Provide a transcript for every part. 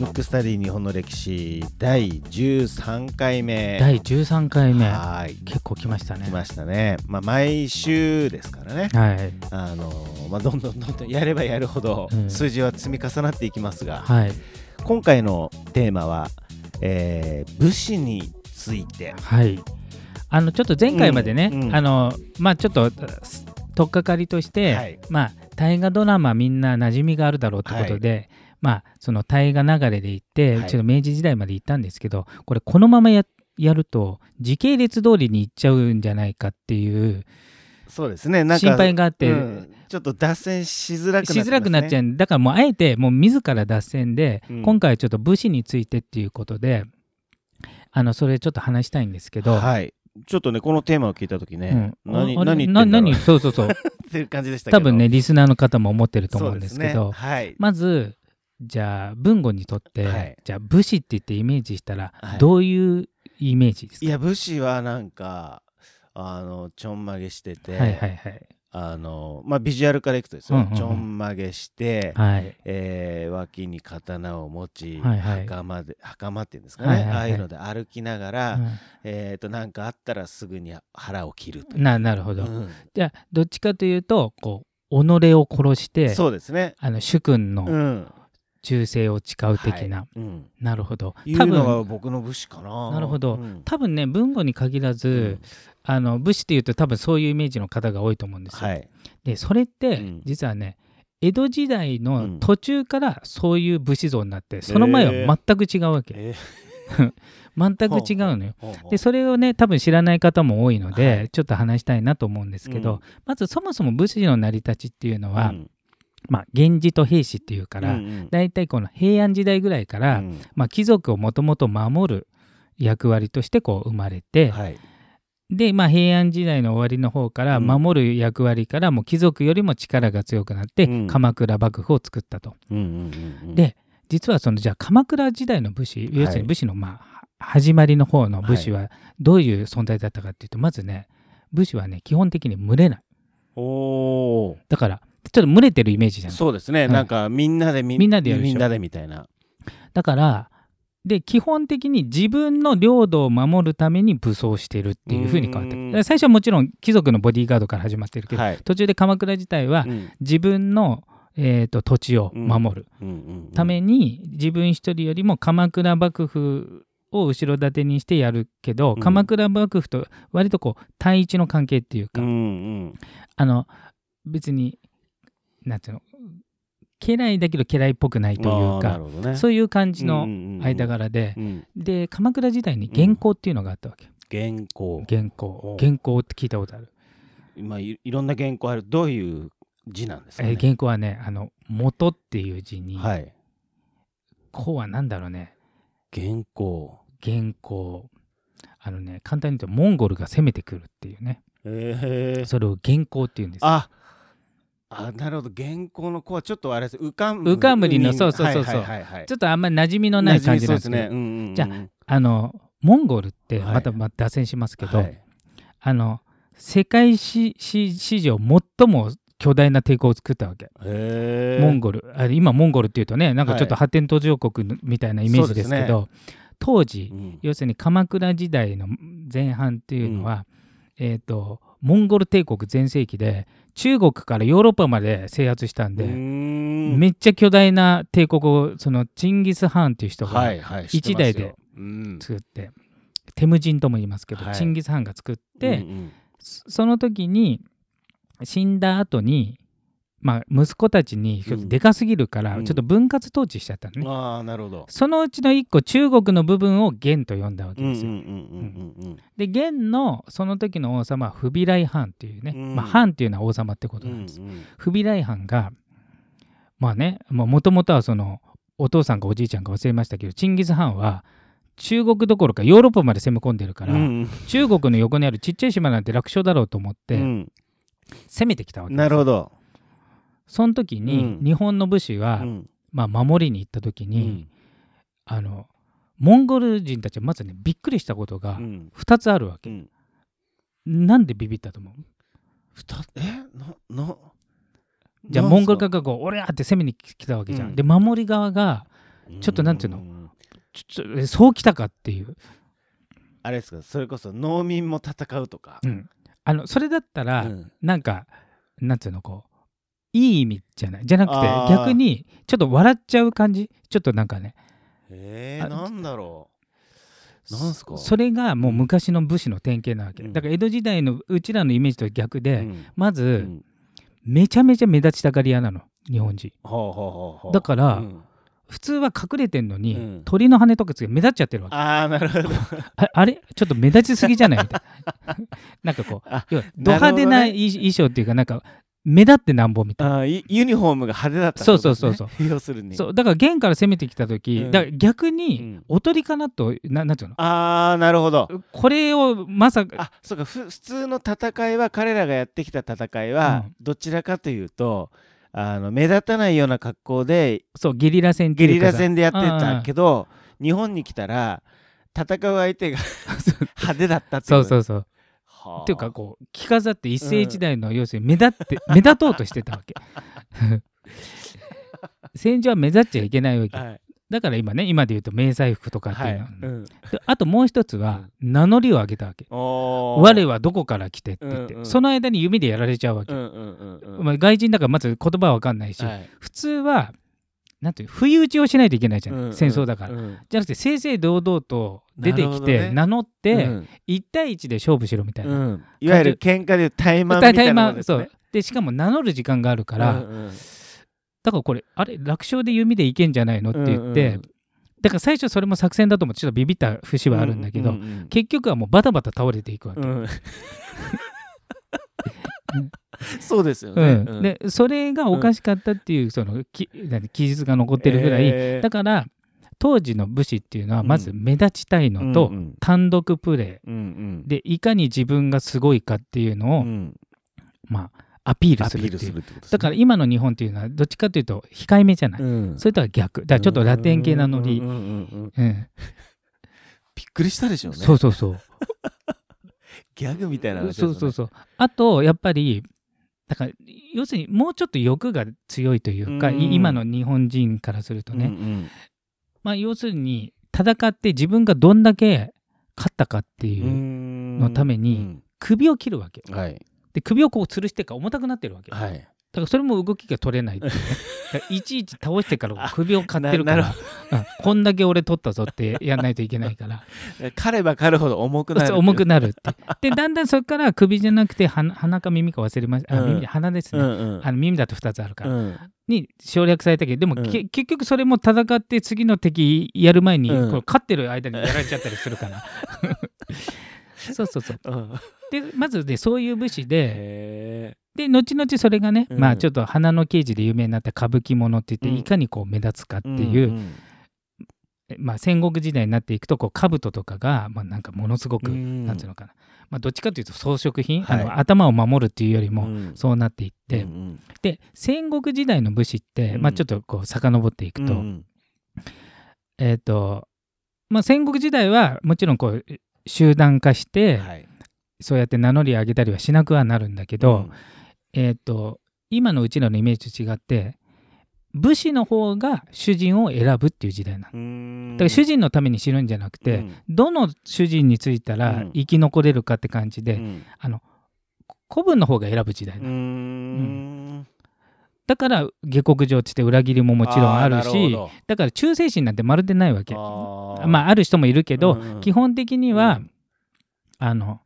ムックスタディ日本の歴史第13回目。第13回目。はい。結構来ましたね。来ましたね。まあ毎週ですからね。はい。あのまあどんどんどんどんやればやるほどうん。数字は積み重なっていきますが、はい。今回のテーマは、えー武士について。はい。あのちょっと前回までね、うん。うん。あのまあちょっとす取っかかりとして、はい。まあ大河ドラマみんな馴染みがあるだろうってことで、まあその大河流れで行って、はい。ちょっと明治時代まで行ったんですけどこれこのままややると時系列通りに行っちゃうんじゃないかっていうそうですね。なんか心配があって、うん。ちょっと脱線しづらくなっね、しづらくなっちゃうんだからもうあえてもう自ら脱線で、うん。今回はちょっと武士についてっていうことであのそれちょっと話したいんですけど、はいちょっとねこのテーマを聞いた時ね、うん。何何言って何？そうそうそう。っていう感じでしたけど。多分ねリスナーの方も思ってると思うんですけどね、はい。まずじゃあ文語にとって、はい。じゃあ武士って言ってイメージしたら、はい。どういうイメージですか？いや武士はなんかあのちょんまげしてて、はいはいはいあのまあビジュアルからいくとですよ、うんうんうん。ちょんまげして、はい。えー脇に刀を持ち、はいはい。袴で袴っていうんですかね、はいはいはい。ああいうので歩きながら、うえー、となんかあったらすぐに腹を切るとななるほど、うん。じゃあどっちかというとこう己を殺してそうですね、あの主君うのん、忠誠を誓う的な、はい。うん、なるほど。多分僕の武士かな。なるほど。うん。多分ね文語に限らず、あの武士っていうと多分そういうイメージの方が多いと思うんですよ。はい。でそれって、うん。実はね江戸時代うのん。途中からそういう武士像になって、その前は全く違うわけ、え 全く違うのよ。でそれをね多分知らない方も多いので、はい。ちょっと話したいなと思うんですけど、うん。まずそもそも武士の成り立ちっていうのは、うんまあ源氏と平氏っていうから、うんうん。だいたいこの平安時代ぐらいから、うん。まあ、貴族をもともと守る役割としてこう生まれて、はい。で、まあ、平安時代の終わりの方からうん。守る役割からもう貴族よりも力が強くなって、うん。鎌倉幕府を作ったと。で実はそのじゃあ鎌倉時代の武士要するに武士のまあは始まりの方の武士はどういう存在だったかっていうとまずね武士はね基本的に群れない。だからちょっと群れてるイメージじゃないそうですね、うんなんかみんなでみみんなでみんなでみたいな。だからで基本的に自分の領土を守るために武装してるっていうふうに変わって最初はもちろん貴族のボディーガードから始まってるけど、はい。途中で鎌倉自体はうん。自分の、えー、と土地を守る。うんうんうん。ために自分一人よりも鎌倉幕府を後ろ盾にしてやるけど、うん。鎌倉幕府と割とこう対一の関係っていうか、うんうん。あの別になんていうの家来だけど家来っぽくないというかね。そういう感じのの間柄で、うん。で鎌倉時代に元寇っていうのがあったわけ、原稿。元寇お元寇って聞いたことある、今いいろんな原稿ある。どういう字なんですかね？えー元寇はねあの元っていう字に、はい。寇は何だろうね。原稿。元寇あのね簡単に言うとモンゴルが攻めてくるっていうね。ええそれを元寇っていうんですよ。ああなるほど。原稿の子はちょっとあれです。浮かん浮かむりのそうそうそうそう。はいはいはいはい。ちょっとあんまり馴染みのない感じなんですね。うんうんうんじゃあのモンゴルってはいまたまた脱線しますけど、はい。あの世界史史史上最も巨大な帝国を作ったわけ、モンゴル。あれ今モンゴルっていうとねなんかちょっとはい。発展途上国みたいなイメージですけど、当時うん。要するに鎌倉時代の前半っていうのは、えー、とモンゴル帝国全盛期で中国からヨーロッパまで制圧したんで、めっちゃ巨大な帝国をそのチンギス・ハーンっていう人がはいはい知ってますよ。一代でうん。作って、テムジンとも言いますけど、はい。チンギス・ハーンが作って、うんうんそその時に死んだ後にまあ息子たちにうん。でかすぎるからうん。ちょっと分割統治しちゃったのね、ああなるほど。そのうちの一個中国の部分を元と呼んだわけですよ、うんうんうんうんで元のその時の王様はフビライハンっていうね、うん。まあハンっていうのは王様ってことうんうんなんです、うんフビライハンがまあねもともとはそのお父さんかおじいちゃんか忘れましたけどチンギス・ハンは中国どころかヨーロッパまで攻め込んでるから、うん。中国の横にあるちっちゃい島なんて楽勝だろうと思ってうん。攻めてきたわけですなるほどその時にうん。日本の武士は、うん。まあ、守りに行った時に、うん。あのモンゴル人たちはまずねびっくりしたことがうん。2つあるわけ、うん。なんでビビったと思う？え？ななじゃあモンゴル側がこう、俺やって攻めに来たわけじゃん。うん。で、守り側が、ちょっとなんていうの？ん。ちょそう来たかっていう。あれですか？それこそ農民も戦うとか、うん。あのそれだったら、うん。なんか、なんていうの、こう、いい意味じゃない？じゃなくて逆に、ちょっと笑っちゃう感じ？ちょっとなんかね。えー、あなんだろうなんすか？それがもう昔の武士の典型なわけ。うんだから江戸時代のうちらのイメージと逆で、うんまず、うんめちゃめちゃ目立ちたがり屋なの、日本人。ほうほうほうほうだからうん普通は隠れてんのに、うん鳥の羽とかつけて目立っちゃってるわけ。ああなるほどあ あれ？ちょっと目立ちすぎじゃない？みたいな。なんかこう、あ要はド派手な衣装っていうか、なんか目立ってなんぼみたいな。あユニフォームが派手だったってそうことそうですね要するに。そうだから元から攻めてきた時、うん。だから逆うにん。おとりかなとななんていうの？ああなるほど。これをまさかあそうかふ普通の戦いは彼らがやってきた戦いは、うん。どちらかというとあの目立たないような格好でそうゲリラ戦ゲリラ戦でやってたけど日本に来たら戦う相手が 派手だったってそう。そううそうはあ。っていうかこう着飾って一世一代の要するに目立って目立とうとしてたわけ。戦場は目立っちゃいけないわけ。はい。だから今ね今で言うと迷彩服とかってはいいうの、うん。であともう一つは名乗りを上げたわけ。我はどこから来てって言って、うんうん。その間に弓でやられちゃうわけ、うんうんうんうん。まあ、外人だからまず言葉は分かんないし、はい。普通はなんていう不意打ちをしないといけないじゃん、うんうん戦争だから、うん。じゃなくて正々堂々と出てきて、名乗って、うん。1対1で勝負しろみたいな、うん。いわゆる喧嘩でみたいなですね。そう。でしかも名乗る時間があるから、うんうん。だからこれあれ楽勝で弓でいけんじゃないのって言って、うんうん。だから最初それも作戦だと思ってちょっとビビった節はあるんだけど、うんうん。結局はもうバタバタ倒れていくわけ、うん そうですようね。ん。でそれがおかしかったっていうそのき記述が残ってるぐらい、えー。だから当時の武士っていうのはまず目立ちたいのと、単独プレーでいかに自分がすごいかっていうのを、うん。まあ、アピールするっていう。ね。だから今の日本っていうのはどっちかというと控えめじゃない、うん。それとは逆。だからちょっとラテン系なノリ、びっくりしたでしょうね。そうそうそうギャグみたいなね。そうそうそう。あとやっぱりだから要するにもうちょっと欲が強いというか、うん。い今の日本人からするとね、うんうん。まあ要するに戦って自分がどんだけ勝ったかっていううのために首を切るわけうんはい。で首をこう吊るしてから重たくなってるわけだはい。からそれも動きが取れないいうね。いちいち倒してから首を買ってるからうん。こんだけ俺取ったぞってやんないといけないから。狩れば狩るほど重くなる。重くなるって。でだんだんそこから首じゃなくて鼻鼻か耳か忘れました。あうん。耳鼻ですね、うんうん。あの耳だと2つあるから、うん。に省略されたけどでも、うん。け結局それも戦って次の敵やる前に、うん。こう勝ってる間にやられちゃったりするから。そうそうそう。うん。でまずでそういう武士でへで後々それがね、うん。まあちょっと花の刑事で有名になった歌舞伎ものって言って、うん。いかにこう目立つかってーいう、んまあ、戦国時代になっていくとこう兜とかが、まあ、なんかものすごく、うん。なんていうのかな、まあ、どっちかというと装飾品、はい。あの頭を守るっていうよりも、うん。そうなっていって、うんで戦国時代の武士って、うん。まあ、ちょっとこう遡っていくと、うんえっ、と、まあ、戦国時代はもちろんこう集団化して、はい。そうやって名乗り上げたりはしなくはなるんだけど、えっ、と今のうちらのイメージと違って武士の方が主人を選ぶっていう時代なの。うん。だから主人のために死ぬんじゃなくて、うん。どの主人についたらうん。生き残れるかって感じで、うん。あの古文の方が選ぶ時代なうの、ん。だから下克上って裏切りももちろんあるしーだから忠誠心なんてまるでないわけ。なるほどまあある人もいるけど、基本的には、うん。あの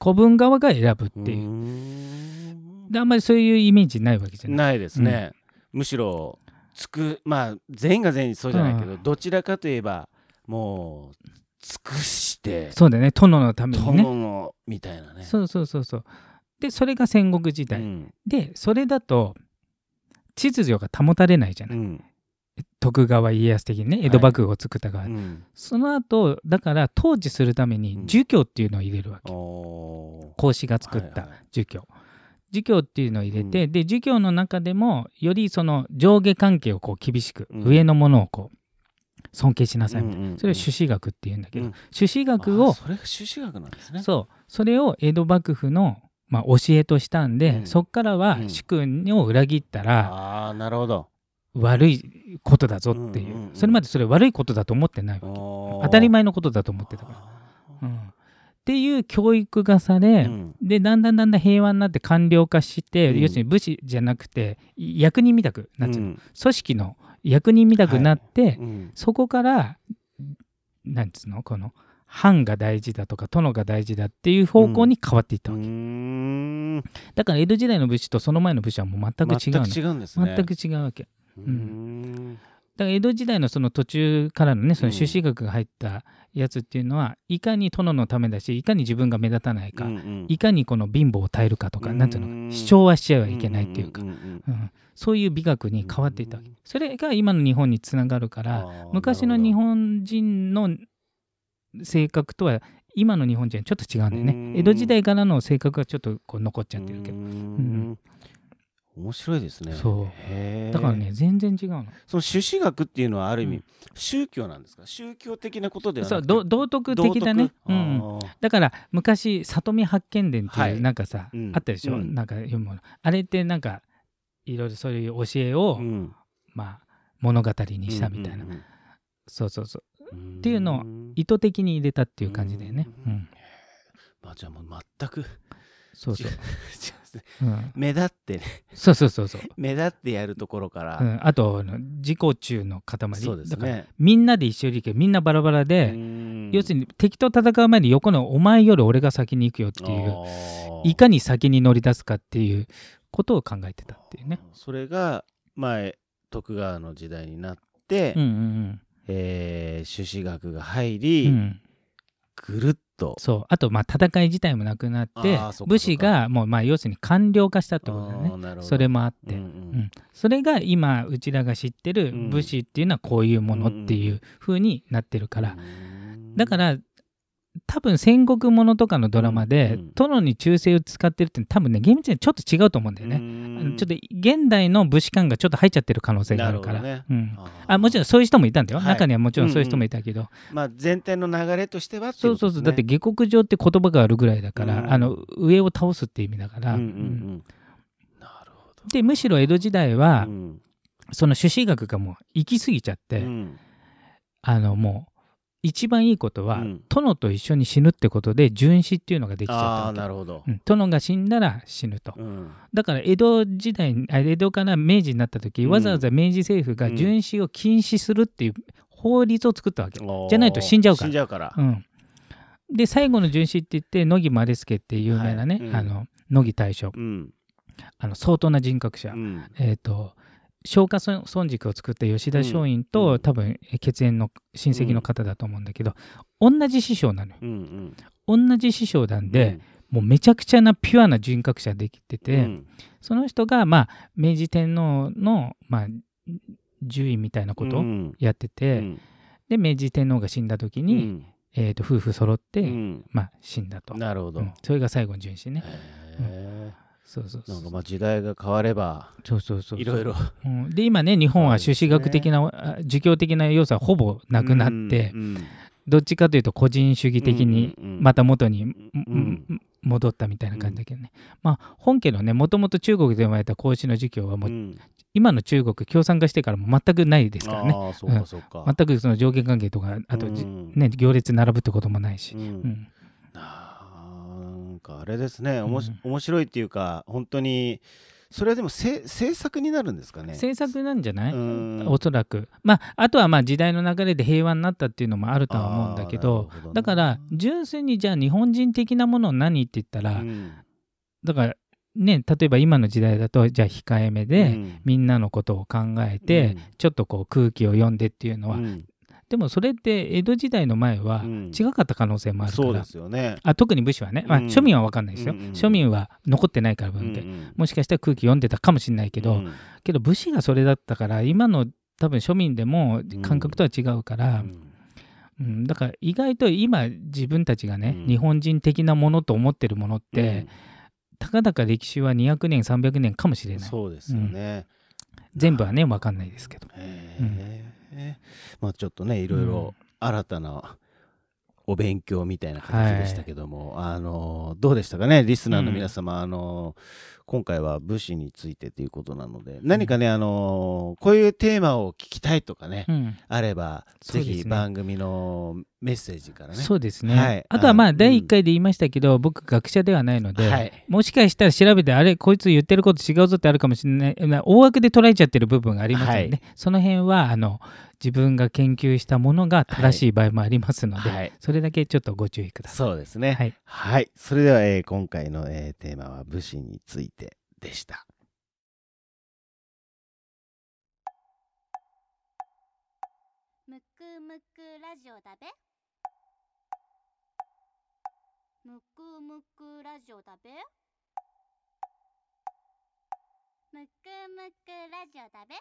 古文側が選ぶっていう、うんであんまりそういうイメージないわけじゃない。ないですね、むしろつくまあ全員が全員そうじゃないけど、うどちらかといえばもう尽くしてそうだよね。殿のためにね。友のみたいなね。そうそうそうそう。でそれが戦国時代、うん。でそれだと秩序が保たれないじゃない、うん。徳川家康的にね江戸幕府を作った側、うん。その後だから統治するためにうん。儒教っていうのを入れるわけ、孔子が作ったはいはい儒教、っていうのを入れて、で儒教の中でもよりその上下関係をこう厳しく、うん。上のものをこう尊敬しなさいみたいな、うんうんうん。それを朱子学っていうんだけど、うん。朱子学あをそれが朱子学なんですね。そう。それを江戸幕府のまあ、教えとしたんで、うん。そっからはうん。主君を裏切ったらああなるほど。悪いことだぞっていう,、うんうんうんそれまでそれ悪いことだと思ってないわけ。当当たり前のことだと思ってたから、うん、っていう教育がされ、うん。でだんだんだんだん平和になって官僚化して、うん。要するに武士じゃなくて役人みたくなっちゃう、うん。組織の役人みたくなって、うん。そこからなんつうの？この藩が大事だとか殿が大事だっていう方向に変わっていったうわけ、ん。だから江戸時代の武士とその前の武士はもう全く違うの。全く違うんですね。全く違うわけ。うん。だから江戸時代のその途中からのねそのうん。朱子学が入ったやつっていうのは、いかに殿のためだしいかに自分が目立たないか、うんうん。いかにこの貧乏を耐えるかとか、うんなんていうの主張はしちゃいけないっていうか、んんんうんそういう美学に変わっていったわけ。うんそれが今の日本につながるから昔の日本人の性格とは今の日本人はちょっと違うんだようん。ね江戸時代からの性格がちょっとこう残っちゃってるけど。うん面白いですね。そう。だからね全然違うの。その朱子学っていうのはある意味、うん。宗教なんですか？宗教的なことではなくてそうど道徳的だね。うんだから昔里見八犬伝ってはいいうなんかさ、うん。あったでしょ、うん。なんか読むもの。あれってなんかいろいろそういう教えを、うん。まあ物語にしたみたいな、うんうんそうそうそう。うん。っていうのを意図的に入れたっていう感じだよね、ううん。んまあじゃあもう全くそうそう。う。ん、目立ってね。そうそうそうそう、目立ってやるところから、うん、あと自己中の塊。そうですだからねみんなで一緒に行けみんなバラバラで、要するに敵と戦う前に横のお前より俺が先に行くよっていういかに先に乗り出すかっていうことを考えてたっていうね。それが前徳川の時代になって、うんうんえー朱子学が入うり、んうん、ぐるっと。そう。あとまあ戦い自体もなくなって武士がもうまあ要するに官僚化したってことだよねそれもあって、うんうん。うん。それが今うちらが知ってるうん武士っていうのはこういうものっていう風になってるから、だから多分戦国ものとかのドラマで、うん殿に忠誠を使ってるって多分ね厳密にはちょっと違うと思うんだよね、ちょっと現代の武士観がちょっと入っちゃってる可能性があるから。なるほうん、ああもちろんそういう人もいたんだよ、はい。中にはもちろんそういう人もいたけど、まあ全体の流れとしてはっていそうそうそう、だって下克上って言葉があるぐらいだから、うん。あの上を倒すって意味だから、うんうんううんん。なるほど。でむしろ江戸時代は、うん。その朱子学がもう行き過ぎちゃって、うん。あのもう一番いいことは、うん。殿と一緒に死ぬってことで殉死っていうのができちゃったあなるほど。うん。殿が死んだら死ぬと、うん。だから江戸時代江戸から明治になった時、うん。わざわざ明治政府が殉死を禁止するっていう法律を作ったわけ、じゃないと死んじゃうから。死んじゃうから。うん、で最後の殉死って言って乃木丸助っていう有名なね、はい。うん。あの乃木大将。うん。あの相当な人格者、うん。えっ、と松下村村塾を作った吉田松陰と、うん。多分血縁の親戚の方だと思うんだけど、同じ師匠なのよ。うんうん。同じ師匠なんで、もうめちゃくちゃなピュアな人格者できてて、うん。その人がまあ明治天皇のまあ獣医みたいなことをうん。やってて、うん。で明治天皇が死んだ時に、うん。えー、と夫婦揃って、うん。まあ死んだと、なるほど。うん。それが最後の殉死ね。へそうそうなんかまあ時代が変わればそうそうそういろいろ。うん。で今ね日本は朱子学的な、あ儒教的な要素はほぼなくなって、うんどっちかというと個人主義的にうんうんうん。また元に、んうん。戻ったみたいな感じだけどね、まあ本家のねもともと中国で生まれた孔子の儒教はもう、うん。今の中国共産化してからも全くないですからね。ああそうかそうか。全くその上下関係とかあとね行列並ぶってこともないし、うんかあれですねおもしうん面白いっていうか本当にそれはでもせ政策になるんですかね？政策なんじゃない、うん。おそらく。まああとはまあ時代の流れで平和になったっていうのもあるとは思うんだけどね。だから純粋にじゃあ日本人的なもの何って言ったら、うん。だからね例えば今の時代だとじゃあ控えめで、うん。みんなのことを考えて、うん。ちょっとこう空気を読んでっていうのは、うんでもそれって江戸時代の前はうん。違かった可能性もあるから、そうですよね。あ特に武士はね、まあ、うん。庶民は分かんないですよ、うんうんうん。庶民は残ってないから文献、うんもしかしたら空気読んでたかもしれないけど、うん。けど武士がそれだったから今の多分庶民でも感覚とは違うから、うん。うん。だから意外と今自分たちがね、うん。日本人的なものと思ってるものって、たかだか歴史は200年300年かもしれない。そうですよね。全部はね分かんないですけど。へえまあちょっとねいろいろ新たなお勉強みたいな形でしたけども、あのどうでしたかねリスナーの皆様、あの今回は武士についてということなので何かね、あのこういうテーマを聞きたいとかね、うん。あれば、ぜそうですね。ひ番組のメッセージからね。そうですね、はい。あとはまあ第1回で言いましたけど、僕学者ではないので、はい。もしかしたら調べてあれこいつ言ってること違うぞってあるかもしれない。な大枠で捉えちゃってる部分がありますので、ね。はい。その辺はあの自分が研究したものが正しい場合もありますので、はい。それだけちょっとご注意ください。そうですね。はい、はい、それでは、えー今回の、えーテーマは武士についてでした。むくむくラジオだべむくむくラジオだべ？むくむくラジオだべ？